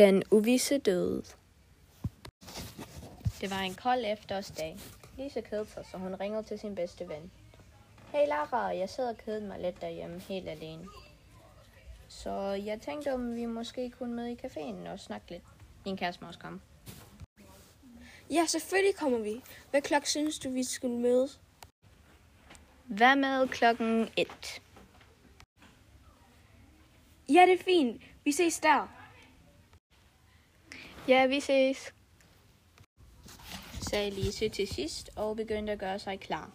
Den uvisse døde. Det var en kold efterårsdag. Lise kedede sig, så hun ringede til sin bedste ven. Hey Lara, jeg sidder og keder mig lidt derhjemme helt alene. Så jeg tænkte, om vi måske kunne møde i caféen og snakke lidt. Min kæreste må også komme. Ja, selvfølgelig kommer vi. Hvad klok synes du, vi skulle mødes? Hvad med klokken et? Ja, det er fint. Vi ses der. Ja, vi ses. Sagde Lise til sidst og begyndte at gøre sig klar.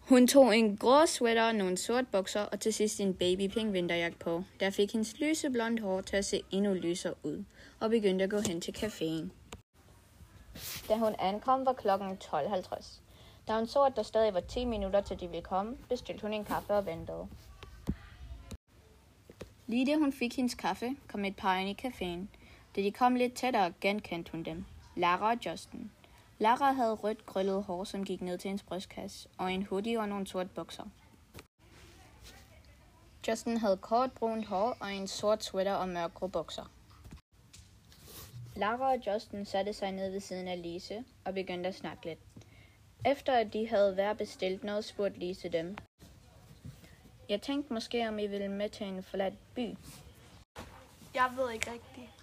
Hun tog en grå sweater, nogle sorte bukser og til sidst en baby pink vinterjakke på, der fik hendes lyse blonde hår til at se endnu lysere ud, og begyndte at gå hen til caféen. Da hun ankom, var klokken 12.50. Da hun så, at der stadig var 10 minutter til de ville komme, bestilte hun en kaffe og ventede. Lige da hun fik hendes kaffe, kom et par ind i caféen. Da de kom lidt tættere, genkendte hun dem. Lara og Justin. Lara havde rødt krøllet hår, som gik ned til hendes brystkasse, og en hoodie og nogle sorte bukser. Justin havde kort brunt hår og en sort sweater og mørkgrå bukser. Lara og Justin satte sig ned ved siden af Lise og begyndte at snakke lidt. Efter at de havde hver bestilt noget, spurgte Lise dem. Jeg tænkte måske, om I ville med til en forladt by. Jeg ved ikke rigtigt.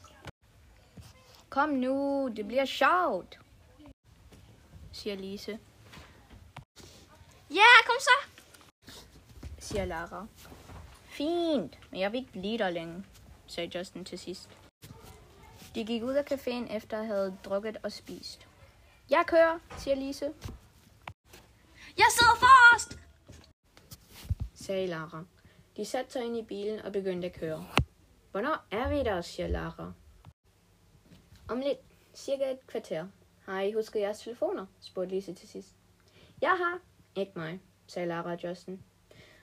Kom nu, det bliver sjovt, siger Lise, Ja, kom så. siger Lara. Fint, men jeg vil ikke blive der længe, sagde Justin til sidst. De gik ud af caféen efter at have drukket og spist. Jeg kører, siger Lise, Jeg sidder forrest. sagde Lara. De satte sig ind i bilen og begyndte at køre. Hvornår er vi der, siger Lara. Om lidt, cirka et kvarter. Har I husket jeres telefoner? spurgte Lise til sidst. Jeg har. Ikke mig, sagde Lara og Justin.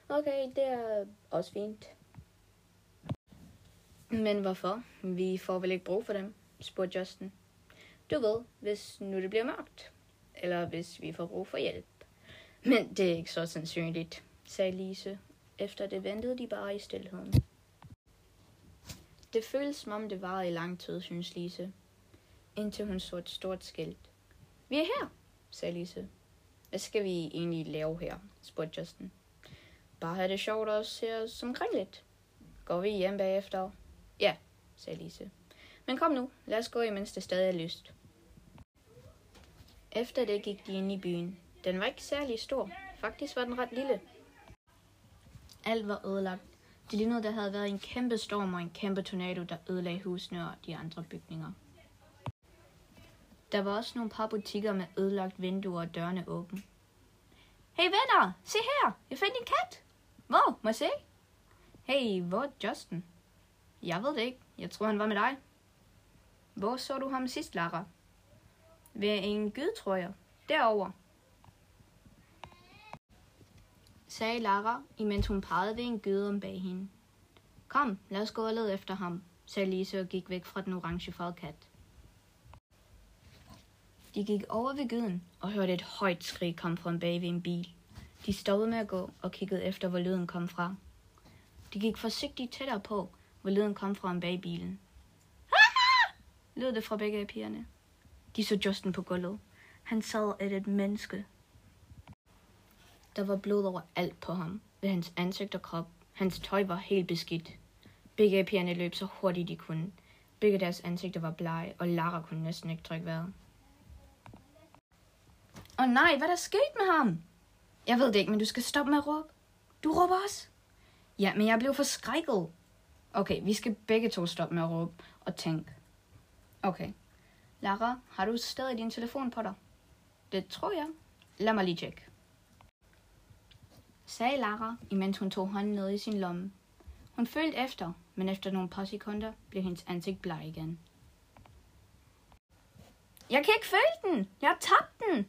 Okay, det er også fint. Men hvorfor? Vi får vel ikke brug for dem, spurgte Justin. Du ved, hvis nu det bliver mørkt. Eller hvis vi får brug for hjælp. Men det er ikke så sandsynligt, sagde Lise. Efter det ventede de bare i stillheden. Det føles som om det varede i lang tid, synes Lise. Indtil hun så et stort skilt. Vi er her, sagde Lise. Hvad skal vi egentlig lave her? spurgte Justin. Bare have det sjovt og se os omkring lidt. Går vi hjem bagefter? Ja, sagde Lise. Men kom nu, lad os gå, imens det stadig er lyst. Efter det gik de ind i byen. Den var ikke særlig stor. Faktisk var den ret lille. Alt var ødelagt. Det lignede, der havde været en kæmpe storm og en kæmpe tornado, der ødelagde husene og de andre bygninger. Der var også nogle par butikker med ødelagt vinduer og dørene åbne. Hey venner, se her, jeg fandt en kat. Hvor, må jeg se? Hey, hvor er Justin? Jeg ved det ikke. Jeg tror, han var med dig. Hvor så du ham sidst, Lara? Ved en gyde, tror jeg. Derover. sagde Lara, imens hun pegede ved en gyde om bag hende. Kom, lad os gå og lede efter ham, sagde Lise og gik væk fra den orange kat. De gik over ved gyden og hørte et højt skrig komme fra bag ved en bil. De stoppede med at gå og kiggede efter, hvor lyden kom fra. De gik forsigtigt tættere på, hvor lyden kom fra en bag bilen. lød det fra begge af pigerne. De så Justin på gulvet. Han sad et et menneske. Der var blod over alt på ham, ved hans ansigt og krop. Hans tøj var helt beskidt. Begge af pigerne løb så hurtigt de kunne. Begge deres ansigter var blege, og Lara kunne næsten ikke trække vejret. Åh oh nej, hvad er der sket med ham? Jeg ved det ikke, men du skal stoppe med at råbe. Du råber også? Ja, men jeg blev forskrækket. Okay, vi skal begge to stoppe med at råbe og tænke. Okay. Lara, har du stadig din telefon på dig? Det tror jeg. Lad mig lige tjekke. Sagde Lara, imens hun tog hånden ned i sin lomme. Hun følte efter, men efter nogle par sekunder blev hendes ansigt bleg igen. Jeg kan ikke føle den! Jeg har tabt den!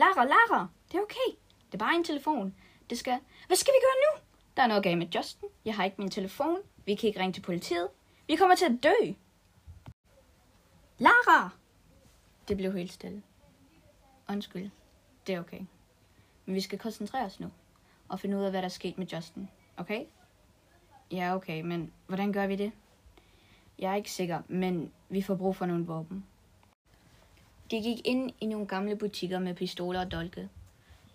Lara, Lara, det er okay. Det er bare en telefon. Det skal... Hvad skal vi gøre nu? Der er noget galt med Justin. Jeg har ikke min telefon. Vi kan ikke ringe til politiet. Vi kommer til at dø. Lara! Det blev helt stille. Undskyld. Det er okay. Men vi skal koncentrere os nu. Og finde ud af, hvad der er sket med Justin. Okay? Ja, okay, men hvordan gør vi det? Jeg er ikke sikker, men vi får brug for nogle våben. De gik ind i nogle gamle butikker med pistoler og dolke.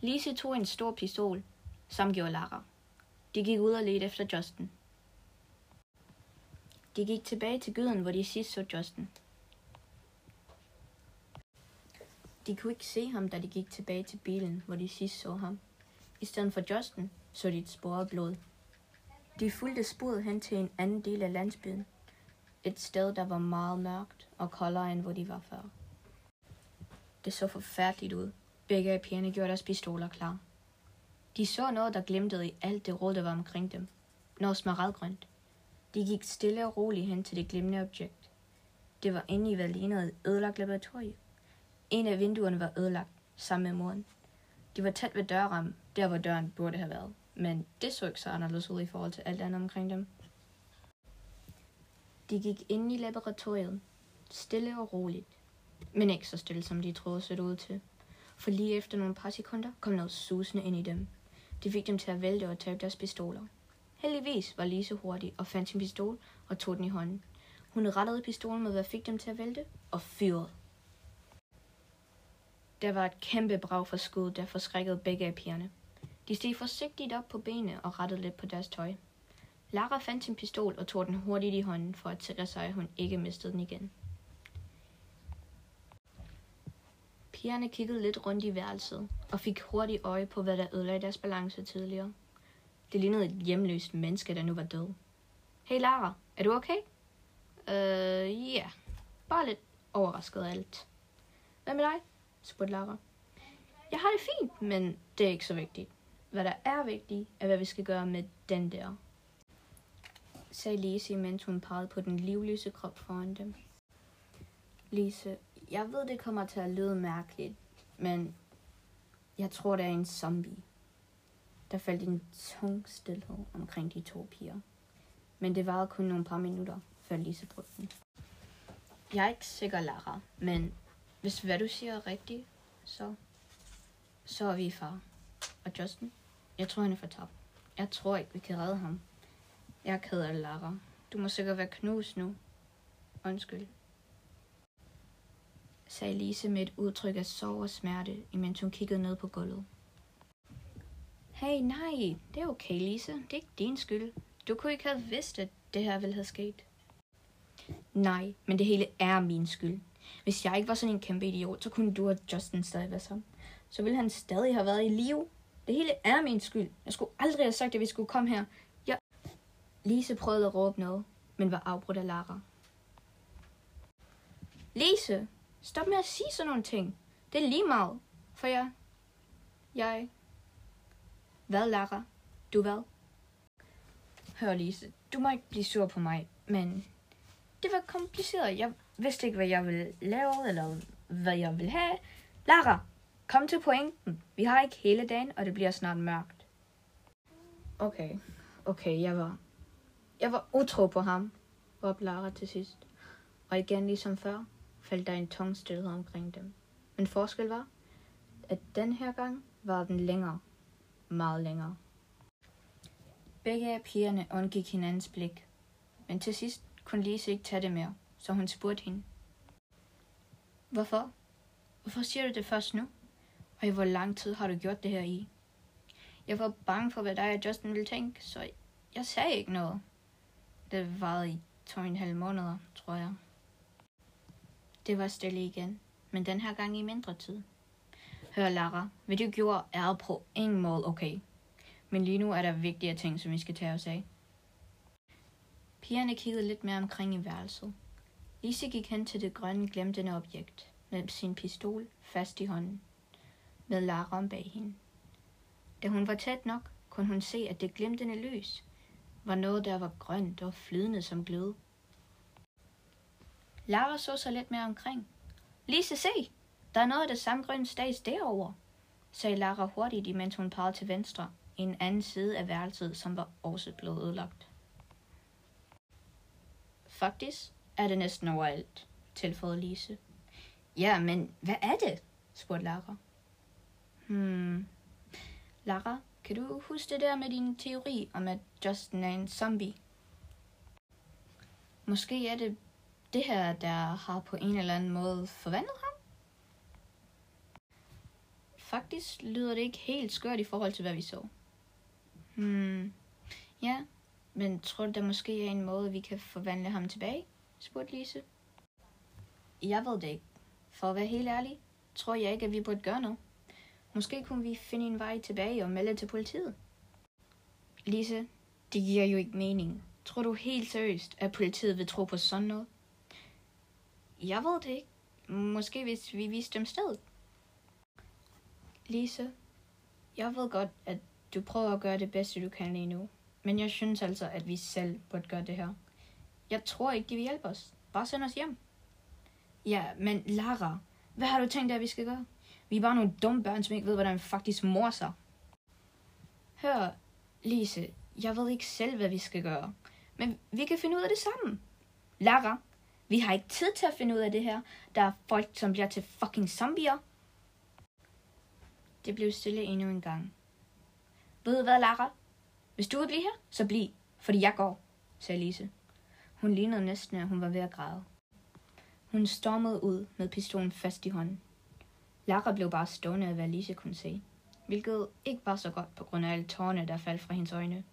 Lise tog en stor pistol, som gjorde Lara. De gik ud og ledte efter Justin. De gik tilbage til gyden, hvor de sidst så Justin. De kunne ikke se ham, da de gik tilbage til bilen, hvor de sidst så ham. I stedet for Justin så de et spor af blod. De fulgte sporet hen til en anden del af landsbyen. Et sted, der var meget mørkt og koldere end hvor de var før. Det så forfærdeligt ud. Begge af pigerne gjorde deres pistoler klar. De så noget, der glimtede i alt det røde, der var omkring dem. Noget smaragdgrønt. De gik stille og roligt hen til det glimrende objekt. Det var inde i hvad lignede et ødelagt laboratorium. En af vinduerne var ødelagt, sammen med moren. De var tæt ved dørrammen, der hvor døren burde have været. Men det så ikke så anderledes ud i forhold til alt andet omkring dem. De gik ind i laboratoriet, stille og roligt. Men ikke så stille, som de troede så ud til. For lige efter nogle par sekunder kom noget susende ind i dem. Det fik dem til at vælte og tage deres pistoler. Heldigvis var Lise hurtig og fandt sin pistol og tog den i hånden. Hun rettede pistolen mod, hvad fik dem til at vælte, og fyrede. Der var et kæmpe brag for skud, der forskrækkede begge af pigerne. De steg forsigtigt op på benene og rettede lidt på deres tøj. Lara fandt sin pistol og tog den hurtigt i hånden for at sikre sig, at hun ikke mistede den igen. Pigerne kiggede lidt rundt i værelset og fik hurtigt øje på, hvad der ødelagde deres balance tidligere. Det lignede et hjemløst menneske, der nu var død. Hey Lara, er du okay? Øh, uh, ja. Yeah. Bare lidt overrasket af alt. Hvad med dig? spurgte Lara. Jeg har det fint, men det er ikke så vigtigt. Hvad der er vigtigt, er hvad vi skal gøre med den der. Sagde Lise, mens hun pegede på den livløse krop foran dem. Lise, jeg ved, det kommer til at lyde mærkeligt, men jeg tror, det er en zombie. Der faldt en tung stillhed omkring de to piger. Men det varede kun nogle par minutter, før Lise brød den. Jeg er ikke sikker, Lara, men hvis hvad du siger er rigtigt, så, så er vi far. Og Justin, jeg tror, han er for tabt. Jeg tror ikke, vi kan redde ham. Jeg er ked af det, Lara. Du må sikkert være knust nu. Undskyld sagde Lise med et udtryk af sorg og smerte, imens hun kiggede ned på gulvet. Hey, nej, det er okay, Lise. Det er ikke din skyld. Du kunne ikke have vidst, at det her ville have sket. Nej, men det hele er min skyld. Hvis jeg ikke var sådan en kæmpe idiot, så kunne du og Justin stadig være sammen. Så ville han stadig have været i live. Det hele er min skyld. Jeg skulle aldrig have sagt, at vi skulle komme her. Jeg... Lise prøvede at råbe noget, men var afbrudt af Lara. Lise, Stop med at sige sådan nogle ting. Det er lige meget. For jeg... Jeg... Hvad, Lara? Du hvad? Hør, Lise. Du må ikke blive sur på mig, men... Det var kompliceret. Jeg vidste ikke, hvad jeg ville lave, eller hvad jeg ville have. Lara, kom til pointen. Vi har ikke hele dagen, og det bliver snart mørkt. Okay, okay, jeg var... Jeg var utro på ham, råbte Lara til sidst. Og igen ligesom før, faldt der en tung stillhed omkring dem. Men forskel var, at den her gang var den længere. Meget længere. Begge af pigerne undgik hinandens blik. Men til sidst kunne Lise ikke tage det mere, så hun spurgte hende. Hvorfor? Hvorfor siger du det først nu? Og i hvor lang tid har du gjort det her i? Jeg var bange for, hvad dig og Justin ville tænke, så jeg sagde ikke noget. Det varede i to og en halv måneder, tror jeg. Det var stille igen, men den her gang i mindre tid. Hør, Lara, hvad du gjorde er på ingen måde okay. Men lige nu er der vigtige ting, som vi skal tage os af. Pigerne kiggede lidt mere omkring i værelset. Lise gik hen til det grønne glemtende objekt med sin pistol fast i hånden, med Lara om bag hende. Da hun var tæt nok, kunne hun se, at det glimtende lys var noget, der var grønt og flydende som glød. Lara så sig lidt mere omkring. Lise, se! Der er noget af det samme grønne stads derovre, sagde Lara hurtigt, imens hun pegede til venstre, i en anden side af værelset, som var også blevet ødelagt. Faktisk er det næsten overalt, tilføjede Lise. Ja, men hvad er det? spurgte Lara. Hmm. Lara, kan du huske det der med din teori om, at Justin er en zombie? Måske er det det her, der har på en eller anden måde forvandlet ham? Faktisk lyder det ikke helt skørt i forhold til, hvad vi så. Hmm, ja, men tror du, der måske er en måde, vi kan forvandle ham tilbage? spurgte Lise. Jeg ved det ikke. For at være helt ærlig, tror jeg ikke, at vi burde gøre noget. Måske kunne vi finde en vej tilbage og melde til politiet. Lise, det giver jo ikke mening. Tror du helt seriøst, at politiet vil tro på sådan noget? Jeg ved det ikke. Måske hvis vi viste dem stedet. Lise, jeg ved godt, at du prøver at gøre det bedste, du kan lige nu. Men jeg synes altså, at vi selv burde gøre det her. Jeg tror ikke, de vil hjælpe os. Bare send os hjem. Ja, men Lara, hvad har du tænkt at vi skal gøre? Vi er bare nogle dumme børn, som ikke ved, hvordan man faktisk mor sig. Hør, Lise, jeg ved ikke selv, hvad vi skal gøre. Men vi kan finde ud af det sammen. Lara, vi har ikke tid til at finde ud af det her. Der er folk, som bliver til fucking zombier. Det blev stille endnu en gang. Ved du hvad, Lara? Hvis du vil blive her, så bliv, fordi jeg går, sagde Lise. Hun lignede næsten, at hun var ved at græde. Hun stormede ud med pistolen fast i hånden. Lara blev bare stående af, hvad Lise kunne se, hvilket ikke var så godt på grund af alle tårne, der faldt fra hendes øjne.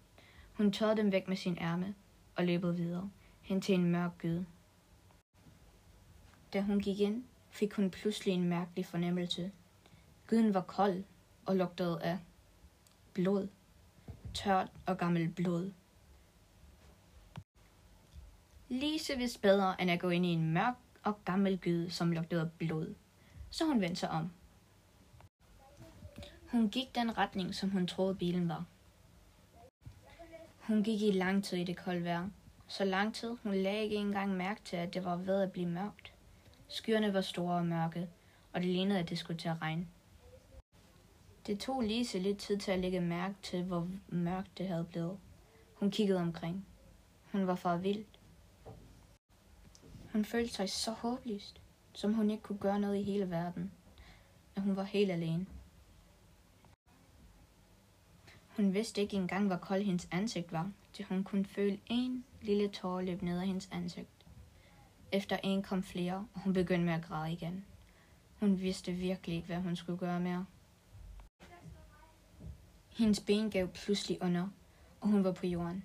Hun tørrede dem væk med sin ærme og løbede videre, hen til en mørk gyde. Da hun gik ind, fik hun pludselig en mærkelig fornemmelse. Gyden var kold og lugtede af blod. Tørt og gammelt blod. Lise vidste bedre, end at gå ind i en mørk og gammel gyde, som lugtede af blod. Så hun vendte sig om. Hun gik den retning, som hun troede bilen var. Hun gik i lang tid i det kolde vejr. Så lang tid, hun lagde ikke engang mærke til, at det var ved at blive mørkt. Skyerne var store og mørke, og det lignede, at det skulle til at regne. Det tog Lise lidt tid til at lægge mærke til, hvor mørkt det havde blevet. Hun kiggede omkring. Hun var for vild. Hun følte sig så håbløst, som hun ikke kunne gøre noget i hele verden. At hun var helt alene. Hun vidste ikke engang, hvor kold hendes ansigt var, til hun kunne føle en lille tårer løbe ned ad hendes ansigt. Efter en kom flere, og hun begyndte med at græde igen. Hun vidste virkelig ikke, hvad hun skulle gøre mere. Hendes ben gav pludselig under, og hun var på jorden.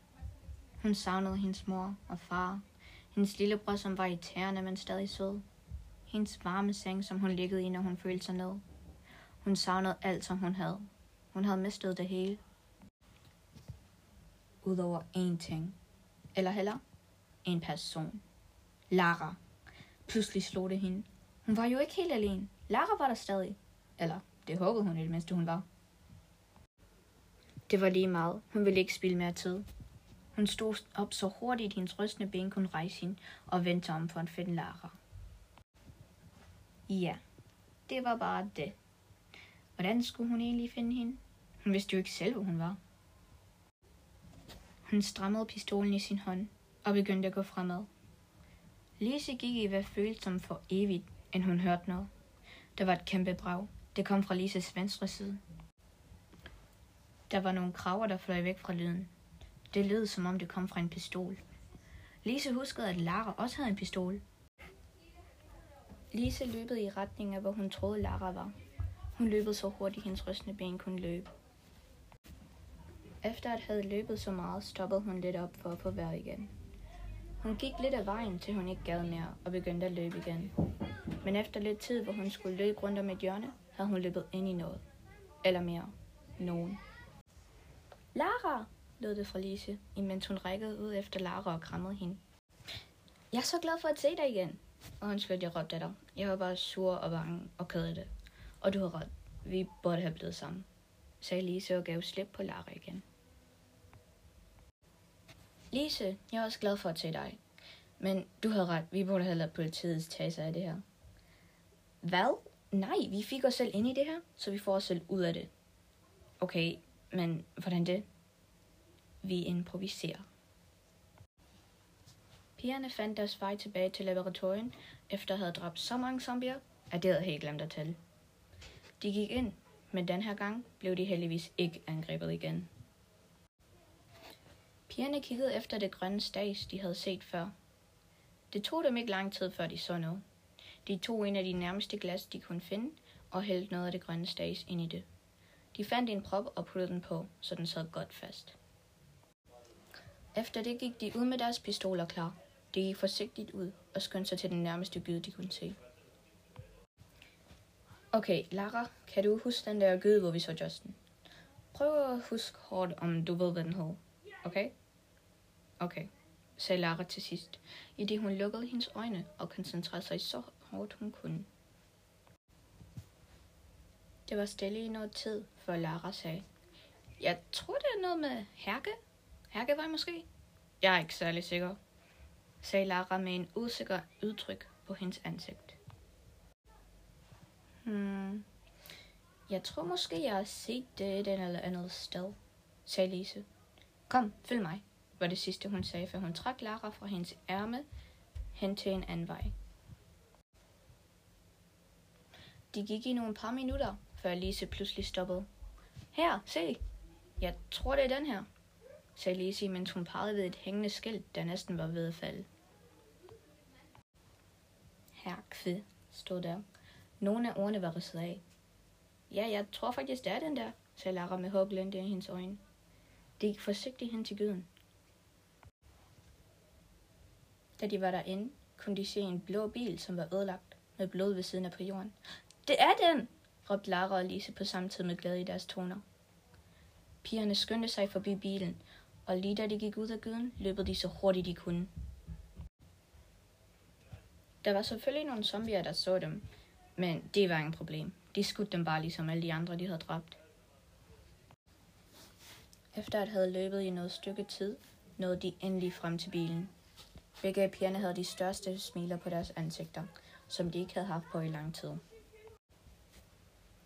Hun savnede hendes mor og far, hendes lillebror, som var i tæerne, men stadig sød. Hendes varme seng, som hun liggede i, når hun følte sig ned. Hun savnede alt, som hun havde. Hun havde mistet det hele. Udover én ting. Eller heller en person. Lara. Pludselig slog det hende. Hun var jo ikke helt alene. Lara var der stadig. Eller, det håbede hun i det mindste, hun var. Det var lige meget. Hun ville ikke spille mere tid. Hun stod op så hurtigt, hendes rystende ben kunne rejse hende, og vendte om for en finde Lara. Ja, det var bare det. Hvordan skulle hun egentlig finde hende? Hun vidste jo ikke selv, hvor hun var. Hun strammede pistolen i sin hånd og begyndte at gå fremad. Lise gik i hvad følte som for evigt, end hun hørte noget. Der var et kæmpe brag. Det kom fra Lises venstre side. Der var nogle kraver, der fløj væk fra lyden. Det lød, som om det kom fra en pistol. Lise huskede, at Lara også havde en pistol. Lise løbede i retning af, hvor hun troede Lara var. Hun løbede så hurtigt, hendes rystende ben kunne løbe. Efter at have løbet så meget, stoppede hun lidt op for at få vejr igen. Hun gik lidt af vejen, til hun ikke gad mere, og begyndte at løbe igen. Men efter lidt tid, hvor hun skulle løbe rundt om et hjørne, havde hun løbet ind i noget. Eller mere. Nogen. Lara, lød det fra Lise, imens hun rækkede ud efter Lara og krammede hende. Jeg er så glad for at se dig igen. Og hun jeg råbte af dig. Jeg var bare sur og bange og ked af det. Og du har ret. Vi burde have blevet sammen, sagde Lise og gav slip på Lara igen. Lise, jeg er også glad for at se dig. Men du havde ret, vi burde have ladet politiet tage sig af det her. Hvad? Nej, vi fik os selv ind i det her, så vi får os selv ud af det. Okay, men hvordan det? Vi improviserer. Pigerne fandt deres vej tilbage til laboratorien, efter at have dræbt så mange zombier, at det havde helt glemt at tælle. De gik ind, men den her gang blev de heldigvis ikke angrebet igen. Pigerne kiggede efter det grønne stas, de havde set før. Det tog dem ikke lang tid, før de så noget. De tog en af de nærmeste glas, de kunne finde, og hældte noget af det grønne stads ind i det. De fandt en prop og puttede den på, så den sad godt fast. Efter det gik de ud med deres pistoler klar. De gik forsigtigt ud og skyndte sig til den nærmeste gyde, de kunne se. Okay, Lara, kan du huske den der gyde, hvor vi så Justin? Prøv at huske hårdt, om du ved, hvad den hed. Okay? Okay, sagde Lara til sidst, i det hun lukkede hendes øjne og koncentrerede sig så hårdt hun kunne. Det var stille i noget tid, før Lara sagde, Jeg tror, det er noget med Herke. Herkevej måske? Jeg er ikke særlig sikker, sagde Lara med en usikker udtryk på hendes ansigt. Hmm. Jeg tror måske, jeg har set det et eller andet sted, sagde Lise. Kom, følg mig, var det sidste, hun sagde, for hun trak Lara fra hendes ærme hen til en anden vej. De gik i nogle par minutter, før Lise pludselig stoppede. Her, se! Jeg tror, det er den her, sagde Lise, mens hun pegede ved et hængende skilt, der næsten var ved at falde. Her kvid stod der. Nogle af ordene var ridset af. Ja, jeg tror faktisk, det er den der, sagde Lara med håb i hendes øjne. Det gik forsigtigt hen til gyden. Da de var derinde, kunne de se en blå bil, som var ødelagt med blod ved siden af på jorden. Det er den! råbte Lara og Lise på samme tid med glæde i deres toner. Pigerne skyndte sig forbi bilen, og lige da de gik ud af gyden, løbede de så hurtigt de kunne. Der var selvfølgelig nogle zombier, der så dem, men det var ingen problem. De skudte dem bare ligesom alle de andre, de havde dræbt. Efter at have løbet i noget stykke tid, nåede de endelig frem til bilen. Begge af pigerne havde de største smiler på deres ansigter, som de ikke havde haft på i lang tid.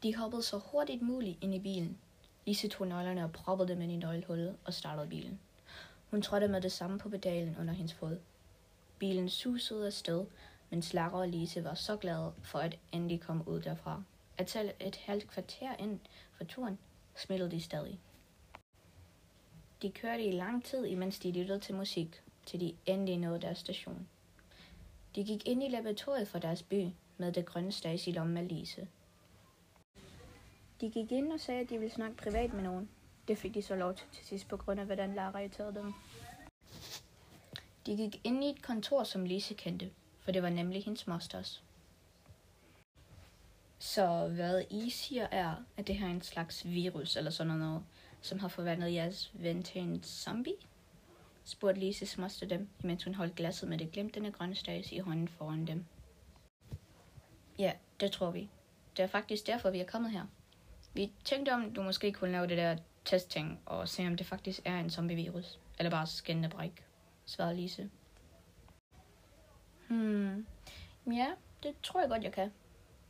De hoppede så hurtigt muligt ind i bilen. Lise tog nøglerne og proppede dem ind i nøglehullet og startede bilen. Hun trådte med det samme på pedalen under hendes fod. Bilen susede afsted, mens Lara og Lise var så glade for at endelig komme ud derfra. At selv et halvt kvarter ind for turen, smittede de stadig. De kørte i lang tid, imens de lyttede til musik, til de endelig nåede deres station. De gik ind i laboratoriet for deres by med det grønne stads i lommen af Lise. De gik ind og sagde, at de ville snakke privat med nogen. Det fik de så lov til til sidst på grund af, hvordan Lara irriterede dem. De gik ind i et kontor, som Lise kendte, for det var nemlig hendes mosters. Så hvad I siger er, at det her er en slags virus eller sådan noget, som har forvandlet jeres ven til en zombie? spurgte Lise moster dem, imens hun holdt glasset med det glimtende grønne stads i hånden foran dem. Ja, det tror vi. Det er faktisk derfor, vi er kommet her. Vi tænkte om, du måske kunne lave det der testting og se, om det faktisk er en zombievirus. Eller bare skændende brik, svarede Lise. Hmm, ja, det tror jeg godt, jeg kan.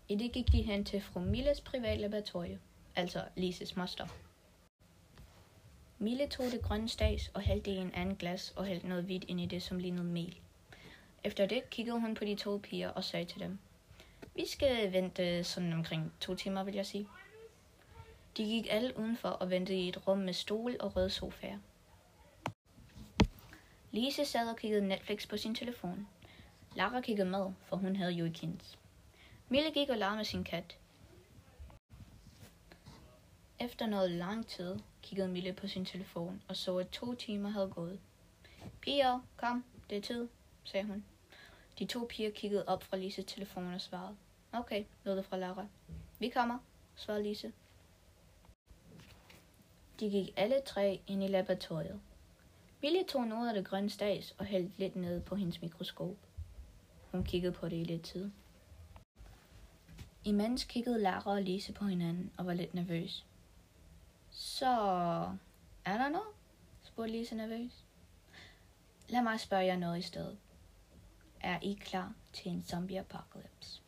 I det gik de hen til fru Milles private laboratorie, altså Lises moster. Mille tog det grønne stags og hældte i en anden glas og hældte noget hvidt ind i det, som lignede mel. Efter det kiggede hun på de to piger og sagde til dem, Vi skal vente sådan omkring to timer, vil jeg sige. De gik alle udenfor og ventede i et rum med stol og røde sofaer. Lise sad og kiggede Netflix på sin telefon. Lara kiggede med, for hun havde jo ikke hendes. Mille gik og legede med sin kat. Efter noget lang tid kiggede Mille på sin telefon og så, at to timer havde gået. Piger, kom, det er tid, sagde hun. De to piger kiggede op fra Lises telefon og svarede. Okay, lød det fra Lara. Vi kommer, svarede Lise. De gik alle tre ind i laboratoriet. Mille tog noget af det grønne stads og hældte lidt ned på hendes mikroskop. Hun kiggede på det i lidt tid. Imens kiggede Lara og Lise på hinanden og var lidt nervøs. Så er der noget? spurgte Lise nervøs. Lad mig spørge jer noget i stedet. Er I klar til en zombie apocalypse?